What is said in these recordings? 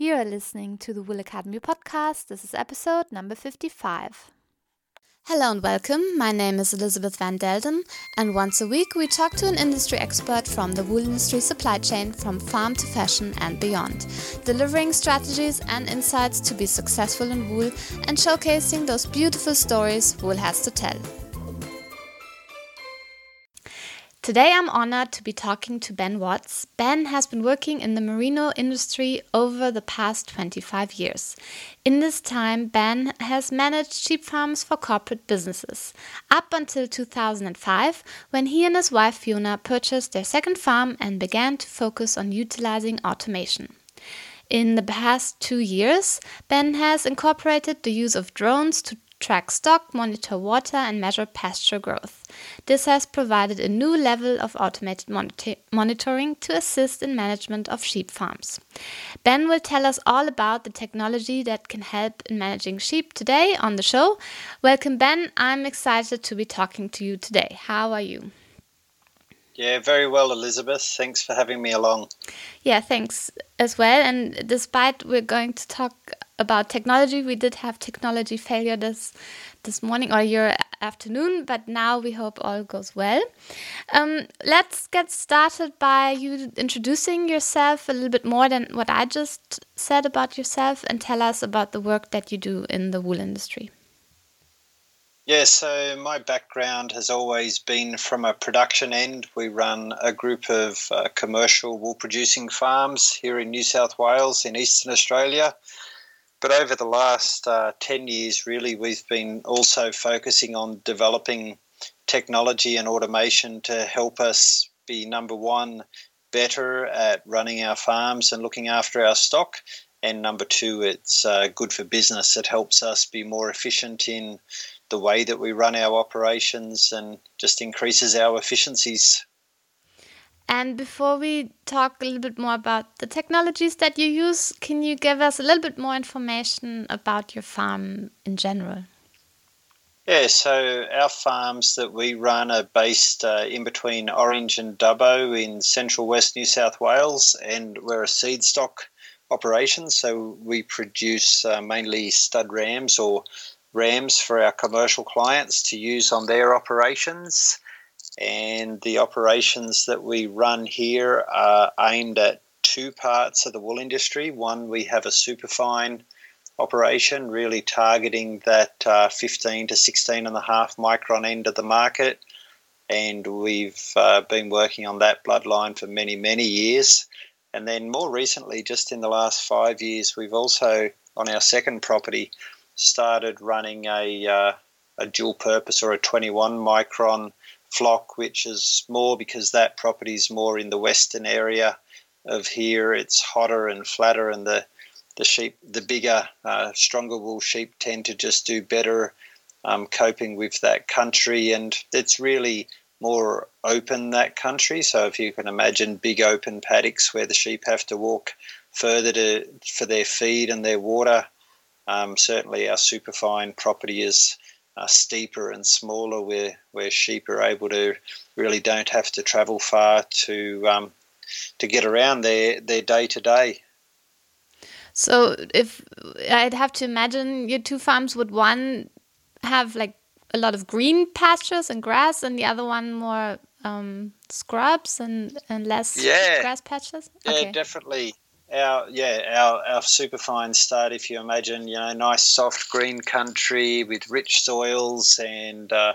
You are listening to the Wool Academy podcast. This is episode number 55. Hello and welcome. My name is Elizabeth Van Delden, and once a week we talk to an industry expert from the wool industry supply chain from farm to fashion and beyond, delivering strategies and insights to be successful in wool and showcasing those beautiful stories wool has to tell. Today I'm honored to be talking to Ben Watts. Ben has been working in the merino industry over the past 25 years. In this time, Ben has managed sheep farms for corporate businesses, up until 2005, when he and his wife Fiona purchased their second farm and began to focus on utilizing automation. In the past two years, Ben has incorporated the use of drones to track stock, monitor water, and measure pasture growth. This has provided a new level of automated monitoring to assist in management of sheep farms. Ben will tell us all about the technology that can help in managing sheep today on the show. Welcome, Ben. I'm excited to be talking to you today. How are you? Yeah, very well, Elizabeth. Thanks for having me along. Yeah, thanks as well. And despite we're going to talk about technology. We did have technology failure this this morning or your afternoon, but now we hope all goes well. Um, let's get started by you introducing yourself a little bit more than what I just said about yourself, and tell us about the work that you do in the wool industry. Yeah, so my background has always been from a production end. We run a group of uh, commercial wool producing farms here in New South Wales in Eastern Australia. But over the last uh, 10 years, really, we've been also focusing on developing technology and automation to help us be number one, better at running our farms and looking after our stock. And number two, it's uh, good for business. It helps us be more efficient in the way that we run our operations and just increases our efficiencies. And before we talk a little bit more about the technologies that you use, can you give us a little bit more information about your farm in general? Yeah, so our farms that we run are based uh, in between Orange and Dubbo in central west New South Wales, and we're a seed stock operation. So we produce uh, mainly stud rams or rams for our commercial clients to use on their operations and the operations that we run here are aimed at two parts of the wool industry. One, we have a superfine operation, really targeting that uh, 15 to 16 and a half micron end of the market. And we've uh, been working on that bloodline for many, many years. And then more recently, just in the last five years, we've also, on our second property, started running a, uh, a dual purpose or a 21 micron flock, which is more because that property is more in the western area of here. It's hotter and flatter, and the the sheep, the bigger, uh, stronger wool sheep, tend to just do better um, coping with that country, and it's really more open that country. So if you can imagine big open paddocks where the sheep have to walk further to for their feed and their water, um, certainly our superfine property is uh, steeper and smaller, where where sheep are able to really don't have to travel far to um, to get around their their day to day. So, if I'd have to imagine your two farms, would one have like a lot of green pastures and grass, and the other one more um, scrubs and and less yeah. grass patches? Yeah, okay. definitely our yeah our our superfine stud if you imagine you know nice soft green country with rich soils and uh,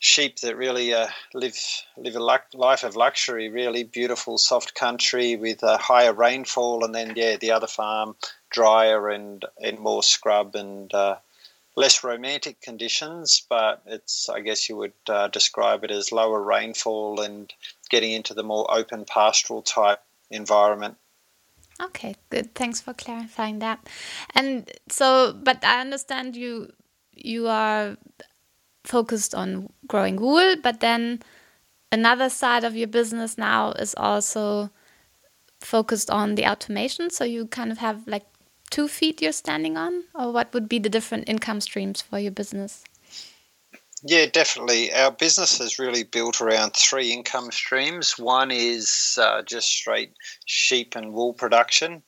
sheep that really uh, live live a life of luxury really beautiful soft country with a higher rainfall and then yeah the other farm drier and and more scrub and uh, less romantic conditions but it's i guess you would uh, describe it as lower rainfall and getting into the more open pastoral type environment Okay, good. Thanks for clarifying that. And so, but I understand you you are focused on growing wool, but then another side of your business now is also focused on the automation. So you kind of have like two feet you're standing on, or what would be the different income streams for your business? Yeah, definitely. Our business is really built around three income streams. One is uh, just straight sheep and wool production,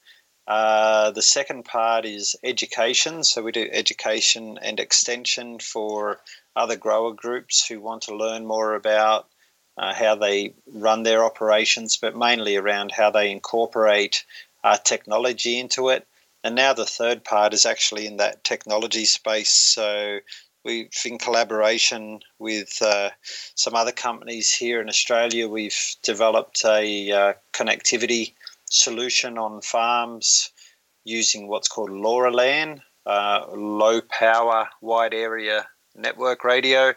Uh, the second part is education. So we do education and extension for other grower groups who want to learn more about uh, how they run their operations, but mainly around how they incorporate uh, technology into it. And now the third part is actually in that technology space. So we've in collaboration with uh, some other companies here in Australia, we've developed a uh, connectivity solution on farms using what's called LoRaWAN, uh, low power, wide area network radio,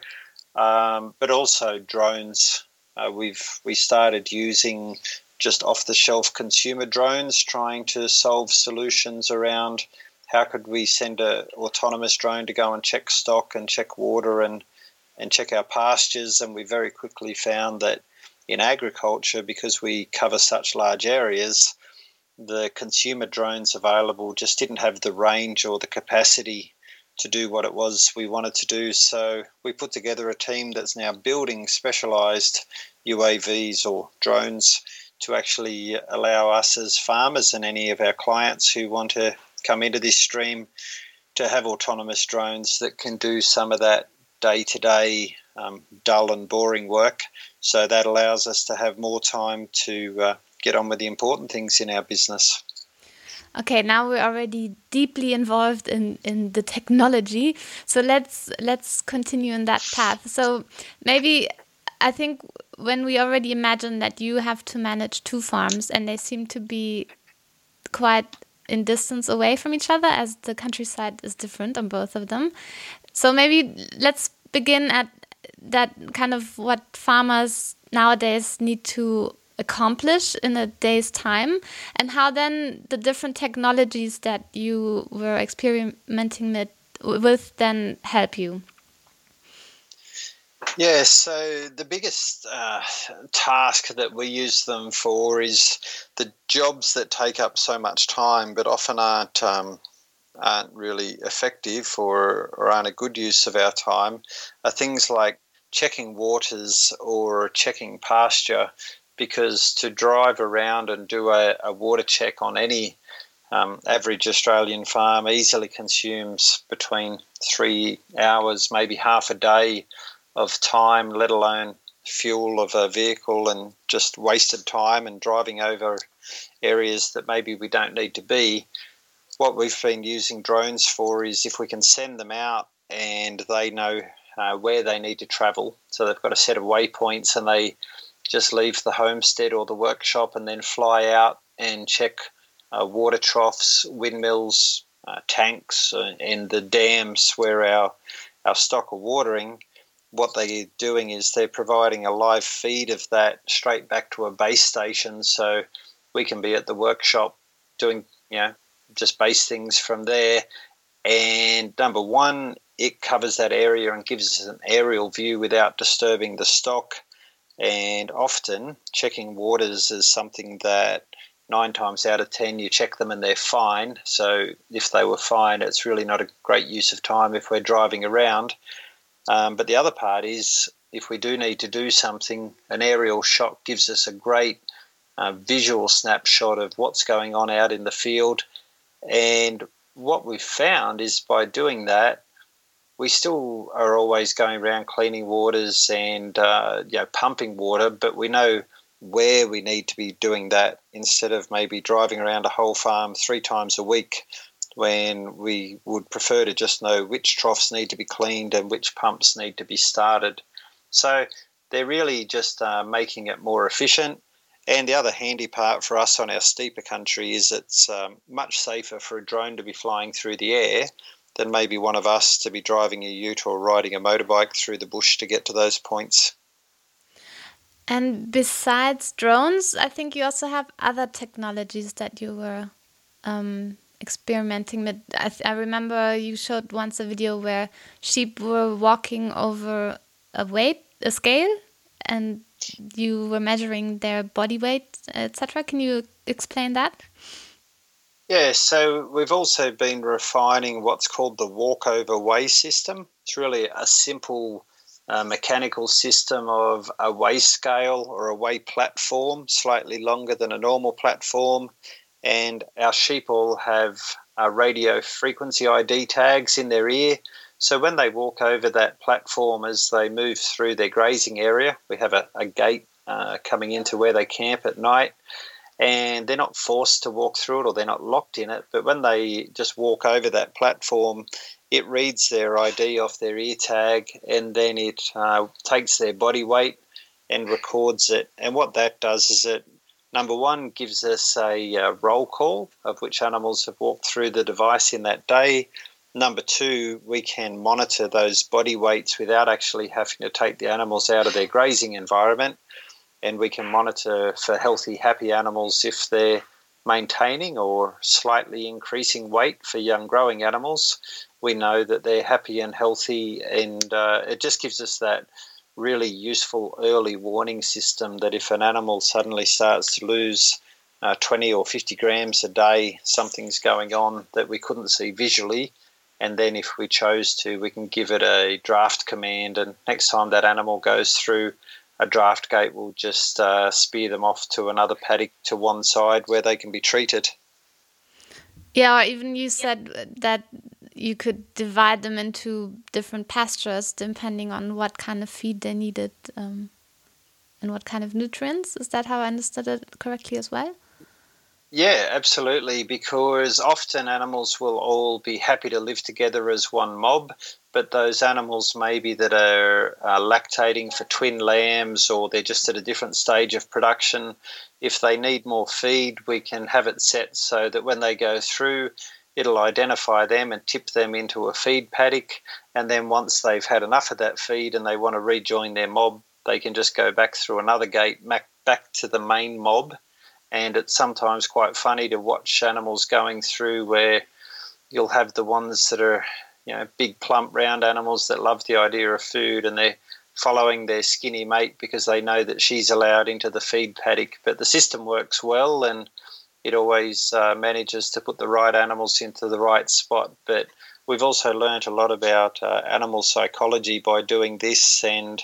um, but also drones. Uh, we've we started using just off the shelf consumer drones, trying to solve solutions around how could we send a autonomous drone to go and check stock and check water and and check our pastures and we very quickly found that in agriculture because we cover such large areas the consumer drones available just didn't have the range or the capacity to do what it was we wanted to do. So we put together a team that's now building specialized UAVs or drones to actually allow us as farmers and any of our clients who want to come into this stream to have autonomous drones that can do some of that day to day dull and boring work. So that allows us to have more time to uh, get on with the important things in our business. Okay, now we're already deeply involved in, in the technology. So let's let's continue in that path. So maybe I think when we already imagine that you have to manage two farms and they seem to be quite in distance away from each other as the countryside is different on both of them. So maybe let's begin at that kind of what farmers nowadays need to accomplish in a day's time and how then the different technologies that you were experimenting with, then help you yeah, so the biggest uh, task that we use them for is the jobs that take up so much time, but often aren't um, aren't really effective or, or aren't a good use of our time, are things like checking waters or checking pasture because to drive around and do a, a water check on any um, average Australian farm easily consumes between three hours, maybe half a day of time, let alone fuel of a vehicle and just wasted time and driving over areas that maybe we don't need to be. What we've been using drones for is if we can send them out and they know uh, where they need to travel. So they've got a set of waypoints and they just leave the homestead or the workshop and then fly out and check uh, water troughs, windmills, uh, tanks, uh, and the dams where our our stock are watering. What they're doing is they're providing a live feed of that straight back to a base station, so we can be at the workshop doing you know just base things from there. And number one, it covers that area and gives us an aerial view without disturbing the stock and often checking waters is something that nine times out of ten you check them and they're fine. So if they were fine, it's really not a great use of time if we're driving around. Um, but the other part is if we do need to do something, an aerial shot gives us a great uh, visual snapshot of what's going on out in the field. And what we've found is by doing that, we still are always going around cleaning waters and uh, you know pumping water, but we know where we need to be doing that instead of maybe driving around a whole farm three times a week when we would prefer to just know which troughs need to be cleaned and which pumps need to be started. So they're really just uh, making it more efficient. And the other handy part for us on our steeper country is it's um, much safer for a drone to be flying through the air than maybe one of us to be driving a ute or riding a motorbike through the bush to get to those points. And besides drones, I think you also have other technologies that you were um, experimenting with. I, I, remember you showed once a video where sheep were walking over a weight, a scale, and you were measuring their body weight, etc. Can you explain that? Yeah, so we've also been refining what's called the walkover weigh system. It's really a simple uh, mechanical system of a weigh scale or a weigh platform, slightly longer than a normal platform, And our sheep all have uh, radio frequency ID tags in their ear. So when they walk over that platform as they move through their grazing area, we have a, a gate uh, coming into where they camp at night. And they're not forced to walk through it or they're not locked in it. But when they just walk over that platform, it reads their ID off their ear tag and then it uh, takes their body weight and records it. And what that does is it, number one, gives us a uh, roll call of which animals have walked through the device in that day. Number two, we can monitor those body weights without actually having to take the animals out of their grazing environment. And we can monitor for healthy, happy animals if they're maintaining or slightly increasing weight for young growing animals. We know that they're happy and healthy, and uh, it just gives us that really useful early warning system that if an animal suddenly starts to lose uh, 20 or 50 grams a day, something's going on that we couldn't see visually. And then, if we chose to, we can give it a draft command. And next time that animal goes through a draft gate, we'll just uh, spear them off to another paddock to one side where they can be treated. Yeah, even you said that you could divide them into different pastures depending on what kind of feed they needed um, and what kind of nutrients. Is that how I understood it correctly as well? Yeah, absolutely. Because often animals will all be happy to live together as one mob, but those animals maybe that are uh, lactating for twin lambs or they're just at a different stage of production, if they need more feed, we can have it set so that when they go through, it'll identify them and tip them into a feed paddock. And then once they've had enough of that feed and they want to rejoin their mob, they can just go back through another gate back, to the main mob. And it's sometimes quite funny to watch animals going through where you'll have the ones that are, you know, big, plump, round animals that love the idea of food and they're following their skinny mate because they know that she's allowed into the feed paddock. But the system works well and it always uh, manages to put the right animals into the right spot. But we've also learnt a lot about uh, animal psychology by doing this, and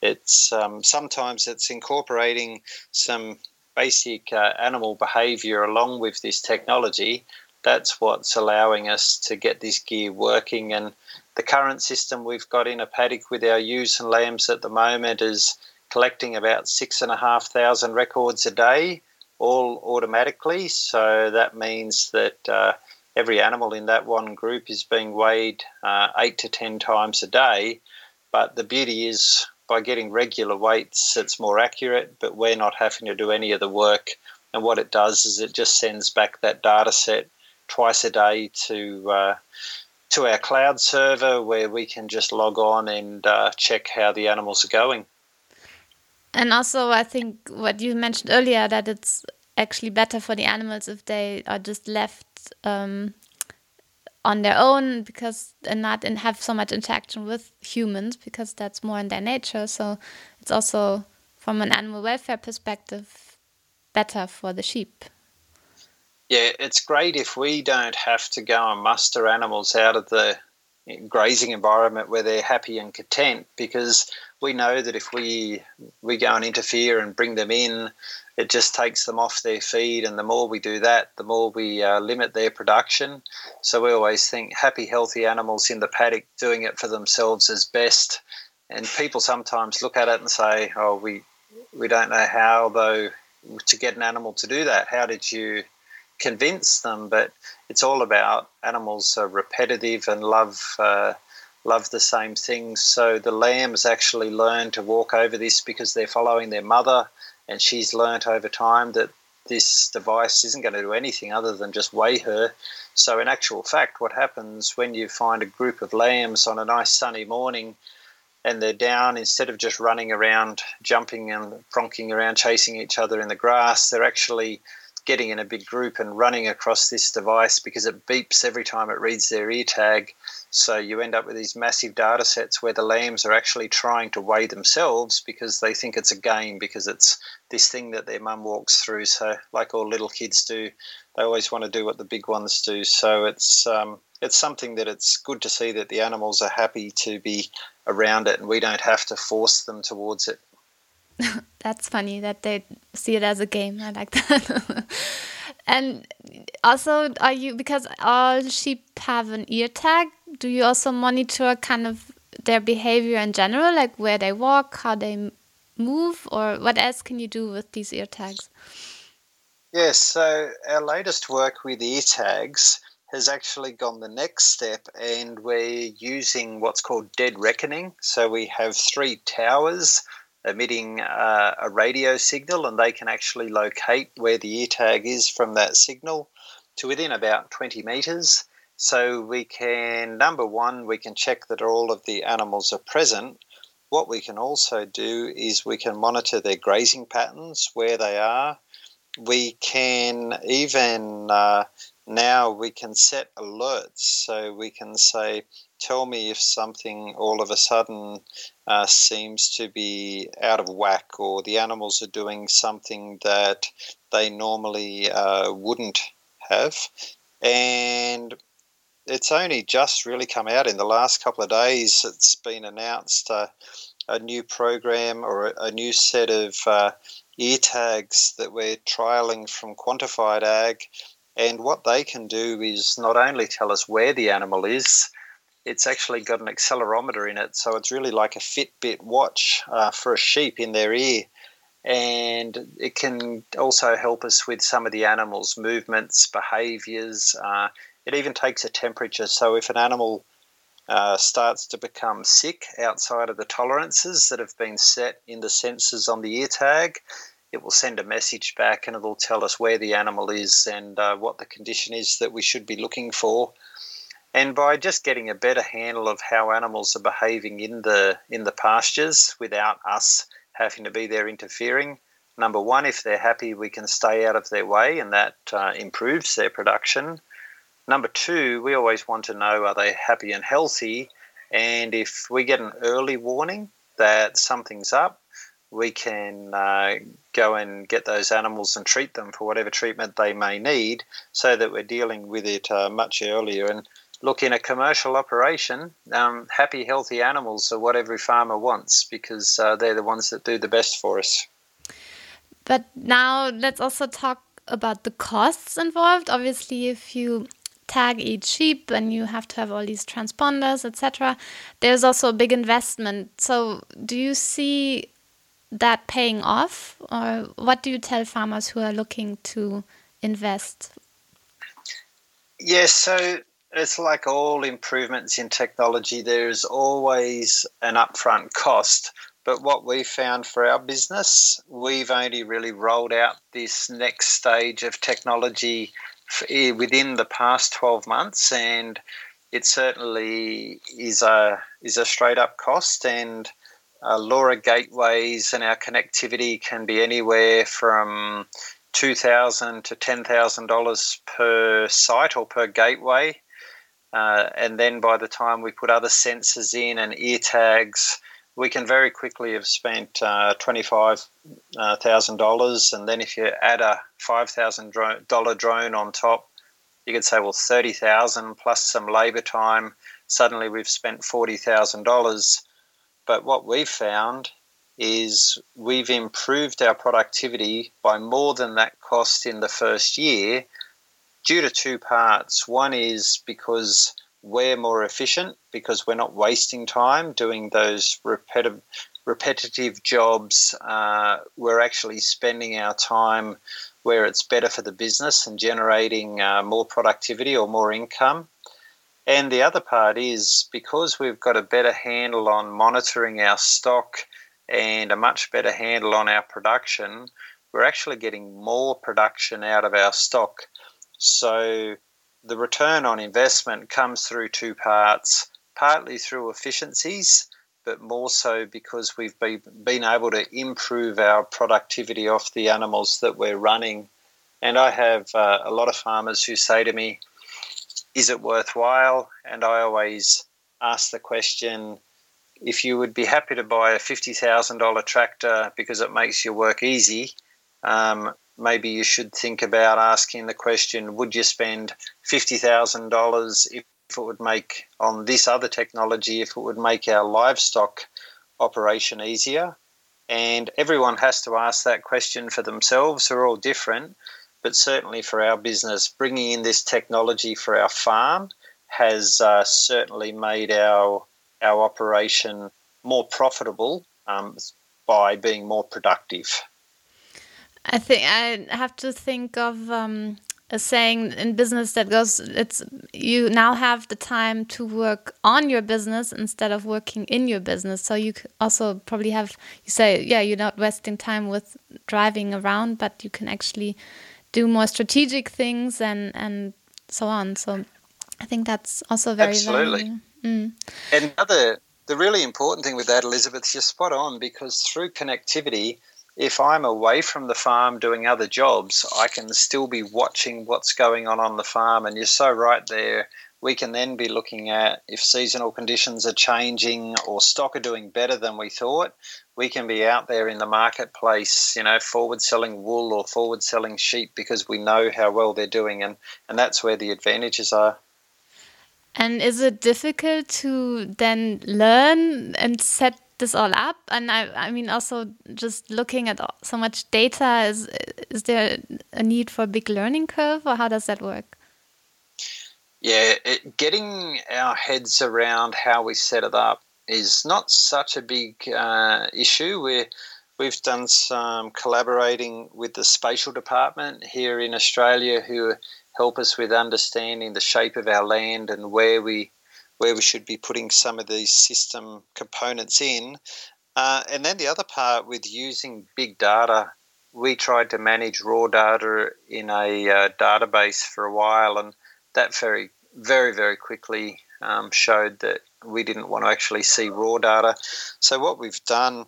it's um, sometimes it's incorporating some basic uh, animal behaviour along with this technology. That's what's allowing us to get this gear working. And the current system we've got in a paddock with our ewes and lambs at the moment is collecting about six and a half thousand records a day all automatically. So that means that uh, every animal in that one group is being weighed uh, eight to ten times a day. But the beauty is by getting regular weights, it's more accurate, but we're not having to do any of the work. And what it does is it just sends back that data set twice a day to uh, to our cloud server where we can just log on and uh, check how the animals are going. And also, I think what you mentioned earlier that it's actually better for the animals if they are just left um, on their own because and not and have so much interaction with humans because that's more in their nature. So it's also from an animal welfare perspective better for the sheep. Yeah, it's great if we don't have to go and muster animals out of the grazing environment where they're happy and content because we know that if we we go and interfere and bring them in, it just takes them off their feed, and the more we do that, the more we uh, limit their production. So we always think happy, healthy animals in the paddock doing it for themselves is best. And people sometimes look at it and say, "Oh, we we don't know how though to get an animal to do that. How did you convince them?" But it's all about animals are repetitive and love. Uh, love the same things. So the lambs actually learn to walk over this because they're following their mother, and she's learnt over time that this device isn't going to do anything other than just weigh her. So, in actual fact, what happens when you find a group of lambs on a nice sunny morning and they're down, instead of just running around, jumping and pronking around, chasing each other in the grass, they're actually getting in a big group and running across this device because it beeps every time it reads their ear tag. So you end up with these massive data sets where the lambs are actually trying to weigh themselves because they think it's a game because it's this thing that their mum walks through. So like all little kids do, they always want to do what the big ones do. So it's um, it's something that it's good to see that the animals are happy to be around it and we don't have to force them towards it. That's funny that they see it as a game. I like that. And also, are you because all sheep have an ear tag? Do you also monitor kind of their behavior in general, like where they walk, how they move, or what else can you do with these ear tags? Yes, so our latest work with ear tags has actually gone the next step, and we're using what's called dead reckoning. So we have three towers emitting uh, a radio signal, and they can actually locate where the ear tag is from that signal to within about 20 meters. So we can, number one, we can check that all of the animals are present. What we can also do is we can monitor their grazing patterns, where they are. We can even uh, now we can set alerts, so we can say, tell me if something all of a sudden uh, seems to be out of whack or the animals are doing something that they normally uh, wouldn't have. And it's only just really come out in the last couple of days. It's been announced uh, a new program or a, new set of uh, ear tags that we're trialing from Quantified Ag. And what they can do is not only tell us where the animal is, it's actually got an accelerometer in it. So it's really like a Fitbit watch uh, for a sheep in their ear. And it can also help us with some of the animal's movements, behaviors. Uh, it even takes a temperature. So if an animal uh, starts to become sick outside of the tolerances that have been set in the sensors on the ear tag, it will send a message back and it will tell us where the animal is and uh, what the condition is that we should be looking for. And by just getting a better handle of how animals are behaving in the in the pastures without us having to be there interfering, number one, if they're happy, we can stay out of their way, and that uh, improves their production. Number two, we always want to know are they happy and healthy, and if we get an early warning that something's up, we can uh, go and get those animals and treat them for whatever treatment they may need so that we're dealing with it uh, much earlier. And look, in a commercial operation, um, happy, healthy animals are what every farmer wants because uh, they're the ones that do the best for us. But now let's also talk about the costs involved. Obviously, if you tag each sheep and you have to have all these transponders, etc., there's also a big investment. So, do you see that paying off, or what do you tell farmers who are looking to invest? Yes, so it's like all improvements in technology, there's always an upfront cost. But what we found for our business, we've only really rolled out this next stage of technology within the past 12 months, and it certainly is a is a straight up cost. And uh, LoRa gateways and our connectivity can be anywhere from 2,000 to ten thousand dollars per site or per gateway. Uh, and then by the time we put other sensors in and ear tags, we can very quickly have spent uh, twenty-five uh, thousand dollars. And then if you add a five thousand dollar drone on top, you could say, well, thirty thousand plus some labour time. Suddenly, we've spent forty thousand dollars but what we've found is we've improved our productivity by more than that cost in the first year due to two parts. One is because we're more efficient because we're not wasting time doing those repetitive repetitive jobs. Uh, we're actually spending our time where it's better for the business and generating uh, more productivity or more income. And the other part is because we've got a better handle on monitoring our stock and a much better handle on our production, we're actually getting more production out of our stock. So the return on investment comes through two parts partly through efficiencies, but more so because we've been able to improve our productivity off the animals that we're running. And I have uh, a lot of farmers who say to me, is it worthwhile? And I always ask the question if you would be happy to buy a $50,000 tractor because it makes your work easy, um, maybe you should think about asking the question would you spend $50,000 if it would make on this other technology, if it would make our livestock operation easier? And everyone has to ask that question for themselves. They're all different. but certainly for our business, bringing in this technology for our farm has uh, certainly made our our operation more profitable um, by being more productive. I think I have to think of um, a saying in business that goes it's you now have the time to work on your business instead of working in your business. So you also probably have you say yeah you're not wasting time with driving around but you can actually do more strategic things and and so on. So i think that's also very absolutely. Mm. and another the really important thing with that elizabeth you're spot on because through connectivity if I'm away from the farm doing other jobs, I can still be watching what's going on on the farm. And you're so right there. We can then be looking at if seasonal conditions are changing or stock are doing better than we thought. We can be out there in the marketplace, you know, forward selling wool or forward selling sheep because we know how well they're doing. And, and that's where the advantages are. And is it difficult to then learn and set this all up? And I, I mean, also just looking at so much data, is is there a need for a big learning curve, or how does that work? Yeah, it, getting our heads around how we set it up is not such a big uh, issue. we we've done some collaborating with the spatial department here in Australia, who help us with understanding the shape of our land and where we where we should be putting some of these system components in. Uh, and then the other part with using big data, we tried to manage raw data in a uh, database for a while, and that very, very, very quickly um, showed that we didn't want to actually see raw data. So, what we've done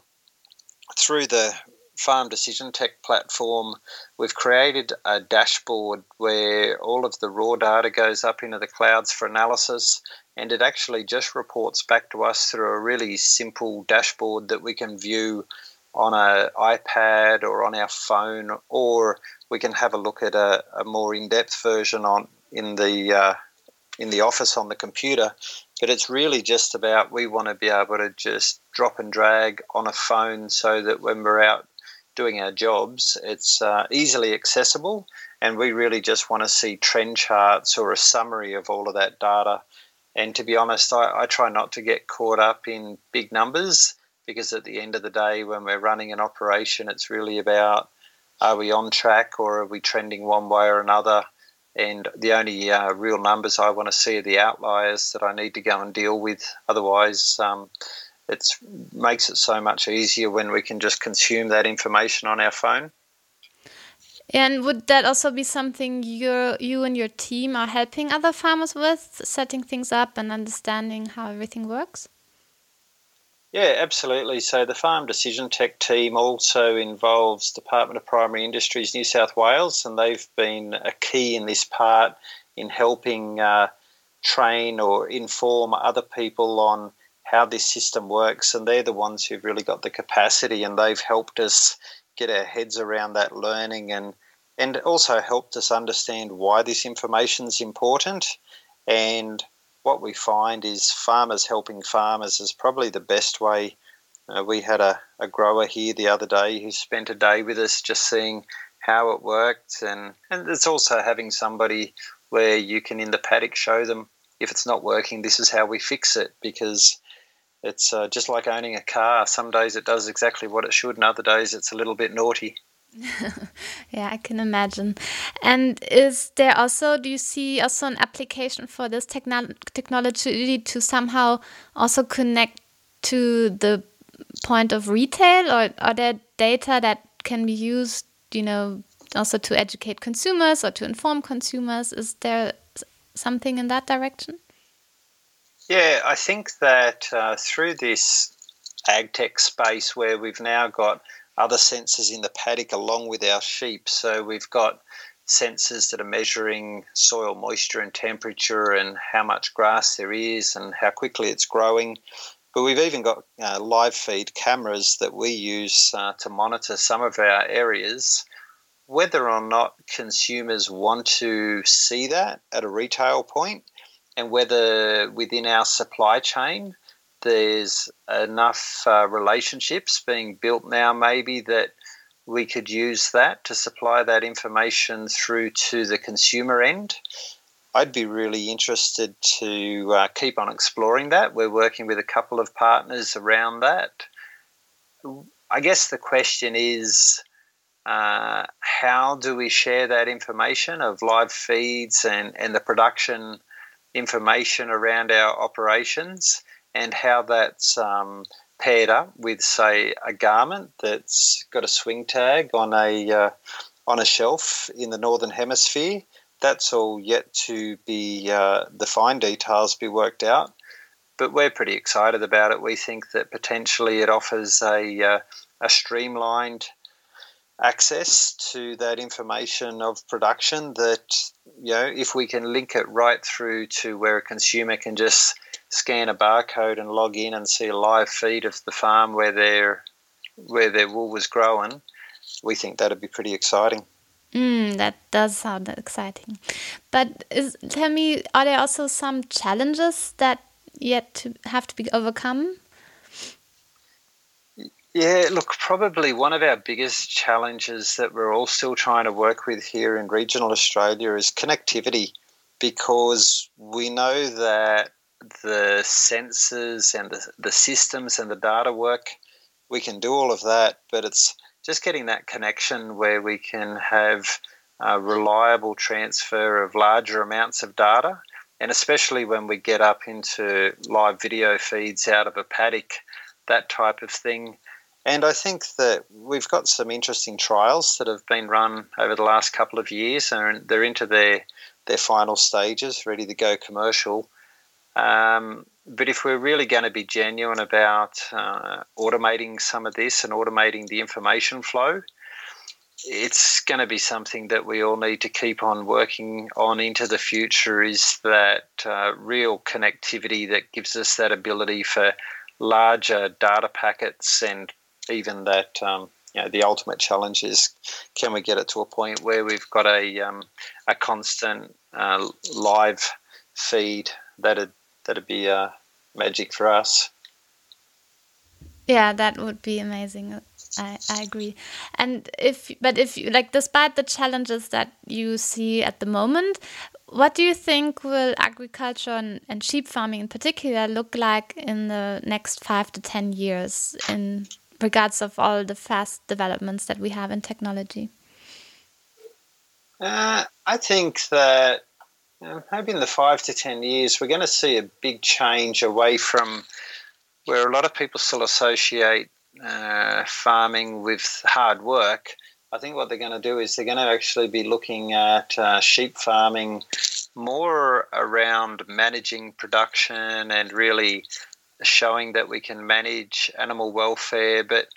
through the Farm Decision Tech platform, we've created a dashboard where all of the raw data goes up into the clouds for analysis, and it actually just reports back to us through a really simple dashboard that we can view on an iPad or on our phone, or we can have a look at a, a more in-depth version on in the uh, in the office on the computer. But it's really just about we want to be able to just drop and drag on a phone so that when we're out doing our jobs, it's uh, easily accessible, and we really just want to see trend charts or a summary of all of that data and to be honest, I, I try not to get caught up in big numbers because at the end of the day, when we're running an operation, it's really about are we on track or are we trending one way or another? And the only uh, real numbers I want to see are the outliers that I need to go and deal with. Otherwise, um, it makes it so much easier when we can just consume that information on our phone. And would that also be something you you and your team are helping other farmers with, setting things up and understanding how everything works? Yeah, absolutely. So the Farm Decision Tech team also involves Department of Primary Industries New South Wales, and they've been a key in this part in helping uh, train or inform other people on how this system works. And they're the ones who've really got the capacity, and they've helped us get our heads around that learning and and also helped us understand why this information is important. And what we find is farmers helping farmers is probably the best way. Uh, we had a, a grower here the other day who spent a day with us just seeing how it worked. And, and it's also having somebody where you can in the paddock show them if it's not working this is how we fix it. Because it's uh, just like owning a car. Some days it does exactly what it should, and other days it's a little bit naughty. yeah, I can imagine. And is there also, do you see also an application for this techno technology to somehow also connect to the point of retail, or are there data that can be used, you know, also to educate consumers or to inform consumers? Is there something in that direction? Yeah, I think that uh, through this ag tech space where we've now got other sensors in the paddock along with our sheep, so we've got sensors that are measuring soil moisture and temperature and how much grass there is and how quickly it's growing. But we've even got uh, live feed cameras that we use uh, to monitor some of our areas. Whether or not consumers want to see that at a retail point and whether within our supply chain there's enough uh, relationships being built now, maybe that we could use that to supply that information through to the consumer end. I'd be really interested to uh, keep on exploring that. We're working with a couple of partners around that. I guess the question is uh, how do we share that information of live feeds and, and the production information around our operations and how that's um, paired up with, say, a garment that's got a swing tag on a uh, on a shelf in the northern hemisphere. That's all yet to be uh, the fine details be worked out, but we're pretty excited about it. We think that potentially it offers a uh, a streamlined access to that information of production that you know if we can link it right through to where a consumer can just scan a barcode and log in and see a live feed of the farm where their where their wool was growing, we think that'd be pretty exciting. Mm, that does sound exciting. But is, tell me, are there also some challenges that yet to have to be overcome? Yeah, look, probably one of our biggest challenges that we're all still trying to work with here in regional Australia is connectivity because we know that the sensors and the, the systems and the data work, we can do all of that, but it's just getting that connection where we can have a reliable transfer of larger amounts of data. And especially when we get up into live video feeds out of a paddock, that type of thing. And I think that we've got some interesting trials that have been run over the last couple of years, and they're into their their final stages, ready to go commercial. Um, but if we're really going to be genuine about uh, automating some of this and automating the information flow, it's going to be something that we all need to keep on working on into the future is that uh, real connectivity that gives us that ability for larger data packets and even that um, you know the ultimate challenge is can we get it to a point where we've got a um, a constant uh, live feed that'd that'd be uh, magic for us. Yeah, that would be amazing. I, I agree. And if, but if you like, despite the challenges that you see at the moment, what do you think will agriculture and, and sheep farming in particular look like in the next five to 10 years in regards of all the fast developments that we have in technology? Uh, I think that maybe in the five to ten years, we're going to see a big change away from where a lot of people still associate uh, farming with hard work. I think what they're going to do is they're going to actually be looking at uh, sheep farming more around managing production and really showing that we can manage animal welfare, but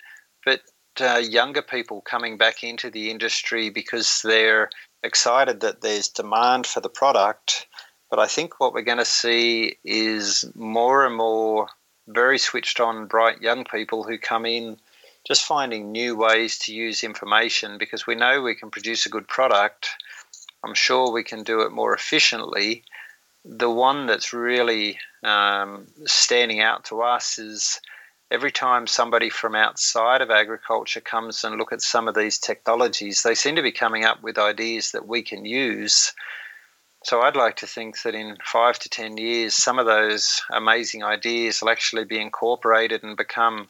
but uh, younger people coming back into the industry because they're excited that there's demand for the product. But I think what we're going to see is more and more very switched on, bright young people who come in just finding new ways to use information because we know we can produce a good product. I'm sure we can do it more efficiently. The one that's really um, standing out to us is every time somebody from outside of agriculture comes and look at some of these technologies, they seem to be coming up with ideas that we can use. So I'd like to think that in five to ten years, some of those amazing ideas will actually be incorporated and become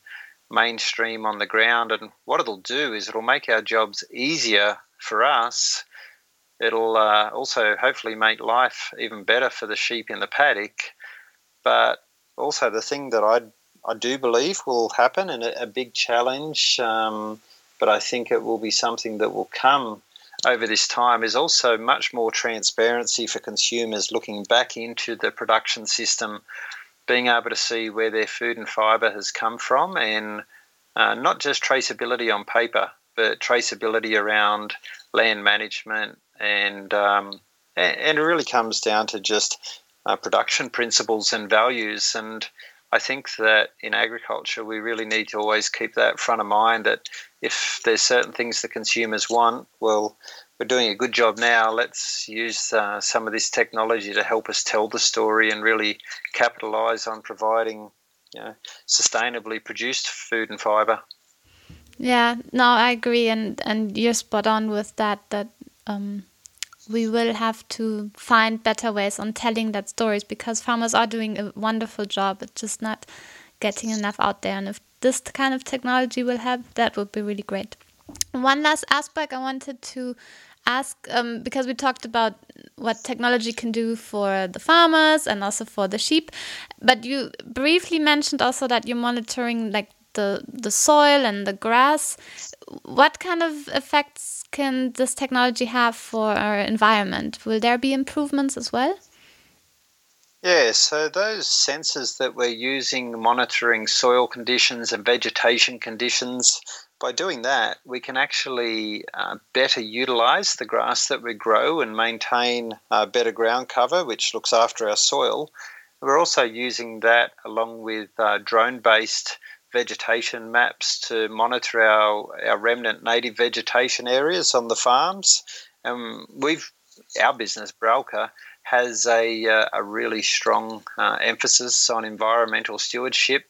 mainstream on the ground. And what it'll do is it'll make our jobs easier for us. It'll uh, also hopefully make life even better for the sheep in the paddock. But also, the thing that I'd I do believe will happen and a, a big challenge, um, but I think it will be something that will come over this time is also much more transparency for consumers looking back into the production system, being able to see where their food and fibre has come from, and uh, not just traceability on paper, but traceability around land management and um, and it really comes down to just uh, production principles and values and I think that in agriculture, we really need to always keep that front of mind that if there's certain things the consumers want, well, we're doing a good job now. Let's use uh, some of this technology to help us tell the story and really capitalize on providing you know, sustainably produced food and fiber. Yeah, no, I agree, and and you're spot on with that. That um, we will have to find better ways on telling that stories because farmers are doing a wonderful job. It's just not getting enough out there, and if this kind of technology will help, that would be really great. One last aspect I wanted to ask um, because we talked about what technology can do for the farmers and also for the sheep, but you briefly mentioned also that you're monitoring like the the soil and the grass. What kind of effects can this technology have for our environment? Will there be improvements as well? Yeah, so those sensors that we're using monitoring soil conditions and vegetation conditions, by doing that, we can actually uh, better utilize the grass that we grow and maintain uh, better ground cover, which looks after our soil. We're also using that along with uh, drone based vegetation maps to monitor our, our remnant native vegetation areas on the farms. And we've our business, Bralca, has a, uh, a really strong uh, emphasis on environmental stewardship.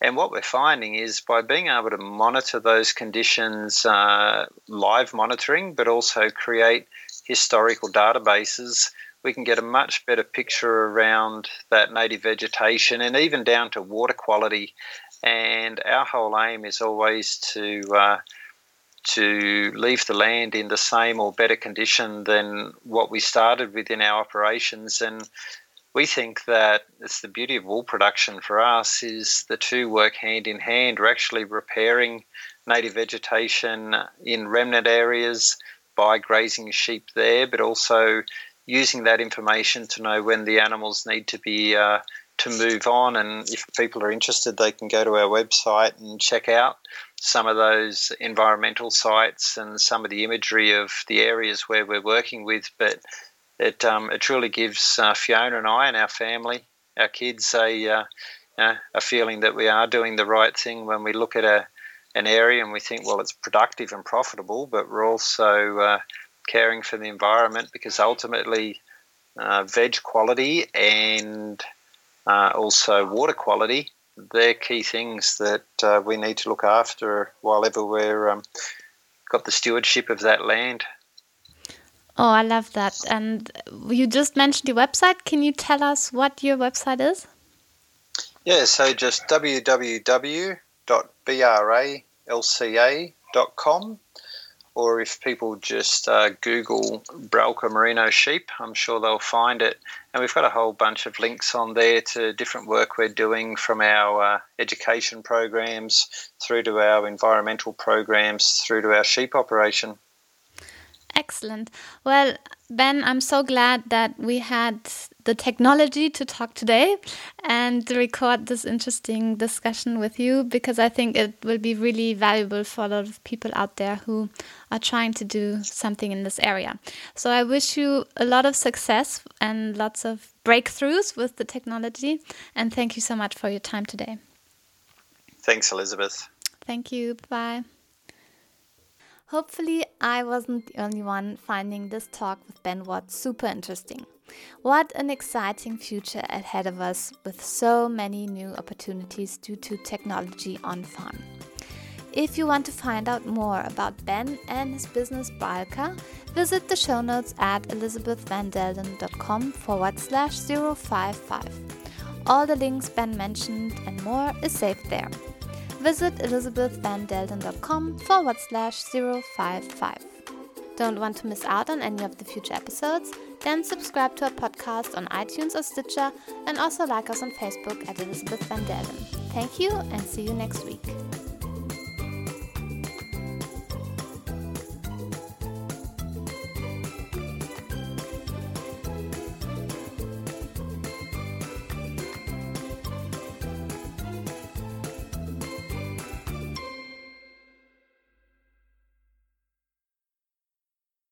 And what we're finding is by being able to monitor those conditions, uh, live monitoring, but also create historical databases, we can get a much better picture around that native vegetation and even down to water quality. And our whole aim is always to uh, to leave the land in the same or better condition than what we started with in our operations. And we think that it's the beauty of wool production for us is the two work hand in hand. We're actually repairing native vegetation in remnant areas by grazing sheep there, but also using that information to know when the animals need to be uh, to move on. And if people are interested, they can go to our website and check out some of those environmental sites and some of the imagery of the areas where we're working with. But it um, it truly gives uh, Fiona and I and our family, our kids, a uh, a feeling that we are doing the right thing when we look at a an area and we think, well, it's productive and profitable, but we're also uh, caring for the environment because ultimately, uh, veg quality and uh, also water quality they're key things that uh, we need to look after while ever we're um, got the stewardship of that land. Oh, I love that. And you just mentioned your website. Can you tell us what your website is? Yeah, so just www.bralca.com or if people just uh, Google Bralca Merino sheep, I'm sure they'll find it. And we've got a whole bunch of links on there to different work we're doing from our uh, education programs through to our environmental programs through to our sheep operation. Excellent. Well, Ben, I'm so glad that we had the technology to talk today and record this interesting discussion with you because I think it will be really valuable for a lot of people out there who are trying to do something in this area. So I wish you a lot of success and lots of breakthroughs with the technology. And thank you so much for your time today. Thanks, Elizabeth. Thank you. Bye. Hopefully, I wasn't the only one finding this talk with Ben Watts super interesting. What an exciting future ahead of us with so many new opportunities due to technology on farm. If you want to find out more about Ben and his business Bralca, visit the show notes at elizabethvandelden.com forward slash 055. All the links Ben mentioned and more is saved there visit elizabethvandelden.com forward slash 055. Don't want to miss out on any of the future episodes? Then subscribe to our podcast on iTunes or Stitcher and also like us on Facebook at Elizabeth Van Delden. Thank you and see you next week.